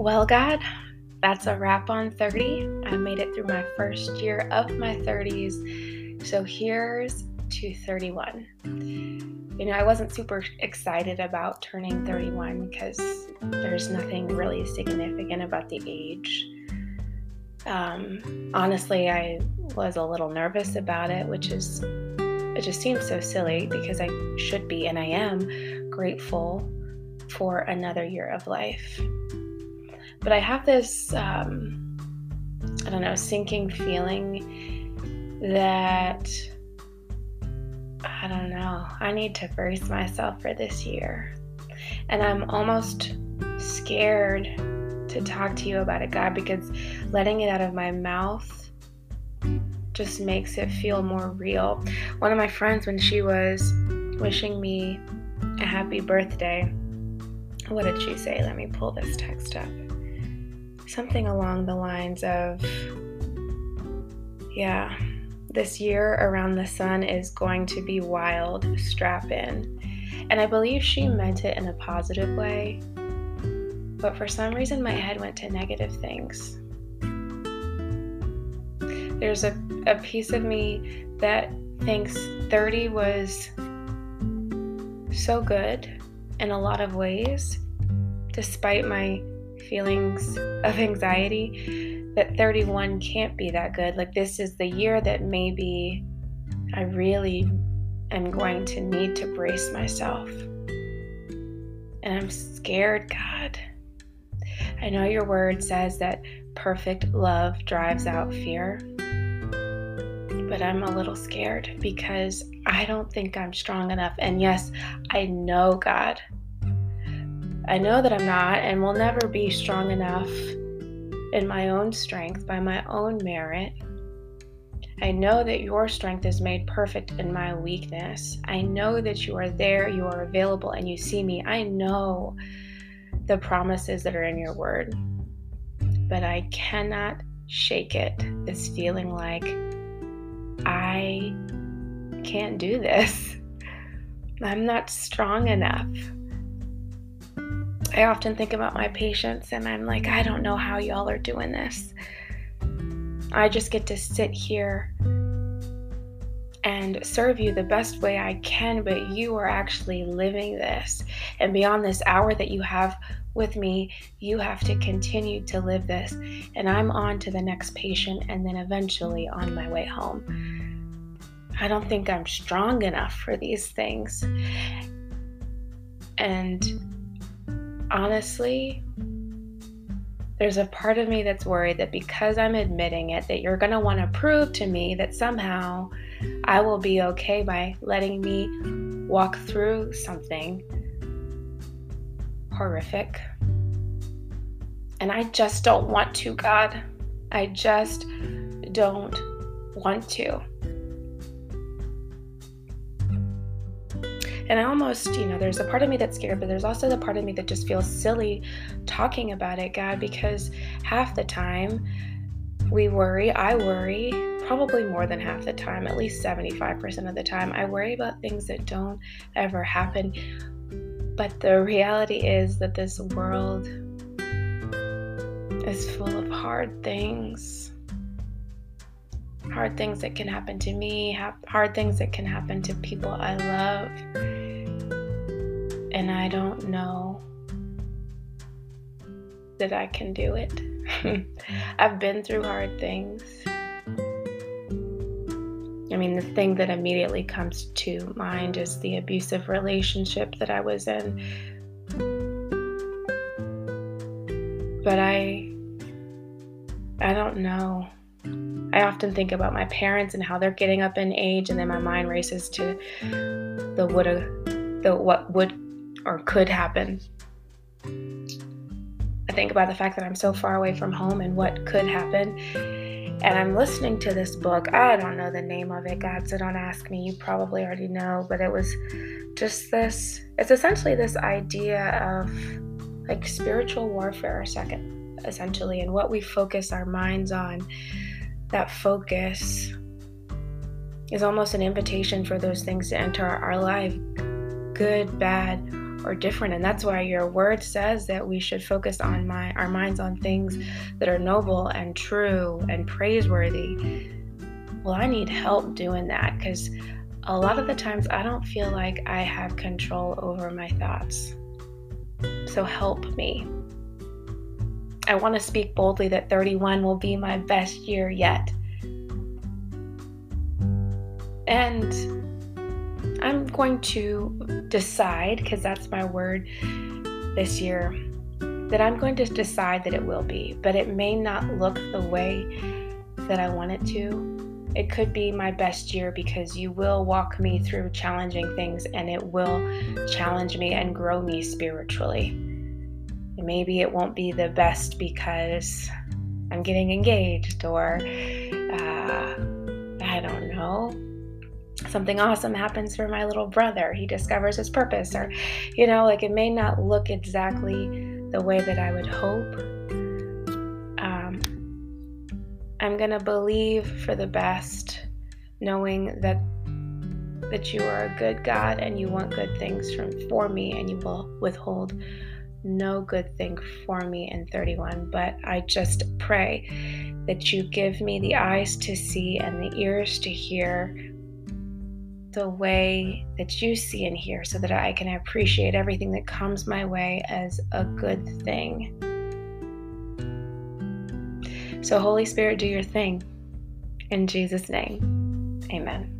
Well, God, that's a wrap on 30. I made it through my first year of my 30s. So here's to 31. You know, I wasn't super excited about turning 31 because there's nothing really significant about the age. Um, honestly, I was a little nervous about it, which is, it just seems so silly because I should be and I am grateful for another year of life. But I have this, um, I don't know, sinking feeling that I don't know, I need to brace myself for this year. And I'm almost scared to talk to you about it, God, because letting it out of my mouth just makes it feel more real. One of my friends, when she was wishing me a happy birthday, what did she say? Let me pull this text up something along the lines of, yeah, this year around the sun is going to be wild, strap in. And I believe she meant it in a positive way, but for some reason my head went to negative things. There's a, a piece of me that thinks 30 was so good in a lot of ways, despite my feelings of anxiety that 31 can't be that good. Like, this is the year that maybe I really am going to need to brace myself. And I'm scared, God. I know your word says that perfect love drives out fear, but I'm a little scared because I don't think I'm strong enough. And yes, I know, God, I know that I'm not and will never be strong enough in my own strength by my own merit. I know that your strength is made perfect in my weakness. I know that you are there, you are available, and you see me. I know the promises that are in your word. But I cannot shake it, this feeling like I can't do this. I'm not strong enough. I often think about my patients and I'm like, I don't know how y'all are doing this. I just get to sit here and serve you the best way I can, but you are actually living this. And beyond this hour that you have with me, you have to continue to live this. And I'm on to the next patient and then eventually on my way home. I don't think I'm strong enough for these things. And honestly, there's a part of me that's worried that because I'm admitting it, that you're going to want to prove to me that somehow I will be okay by letting me walk through something horrific. And I just don't want to, God. I just don't want to. And I almost, you know, there's a part of me that's scared, but there's also the part of me that just feels silly talking about it, God, because half the time we worry, I worry, probably more than half the time, at least 75% of the time, I worry about things that don't ever happen. But the reality is that this world is full of hard things. Hard things that can happen to me, hard things that can happen to people I love I don't know that I can do it. I've been through hard things. I mean, the thing that immediately comes to mind is the abusive relationship that I was in. But I I don't know. I often think about my parents and how they're getting up in age and then my mind races to the woulda the what would or could happen. I think about the fact that I'm so far away from home and what could happen. And I'm listening to this book. I don't know the name of it, God, so don't ask me. You probably already know. But it was just this it's essentially this idea of like spiritual warfare, second, essentially, and what we focus our minds on. That focus is almost an invitation for those things to enter our life good, bad, or different. And that's why your word says that we should focus on my our minds on things that are noble and true and praiseworthy. Well i need help doing that because a lot of the times i don't feel like i have control over my thoughts. So help me. I want to speak boldly that 31 will be my best year yet. And I'm going to decide, because that's my word this year, that I'm going to decide that it will be, but it may not look the way that I want it to. It could be my best year because you will walk me through challenging things and it will challenge me and grow me spiritually. And maybe it won't be the best because I'm getting engaged or uh, I don't know something awesome happens for my little brother. He discovers his purpose, or, you know, like it may not look exactly the way that I would hope. Um, I'm going to believe for the best, knowing that that you are a good God and you want good things from for me and you will withhold no good thing for me in 31 but I just pray that you give me the eyes to see and the ears to hear the way that you see and hear so that I can appreciate everything that comes my way as a good thing. So, Holy Spirit, do your thing. In Jesus' name, amen.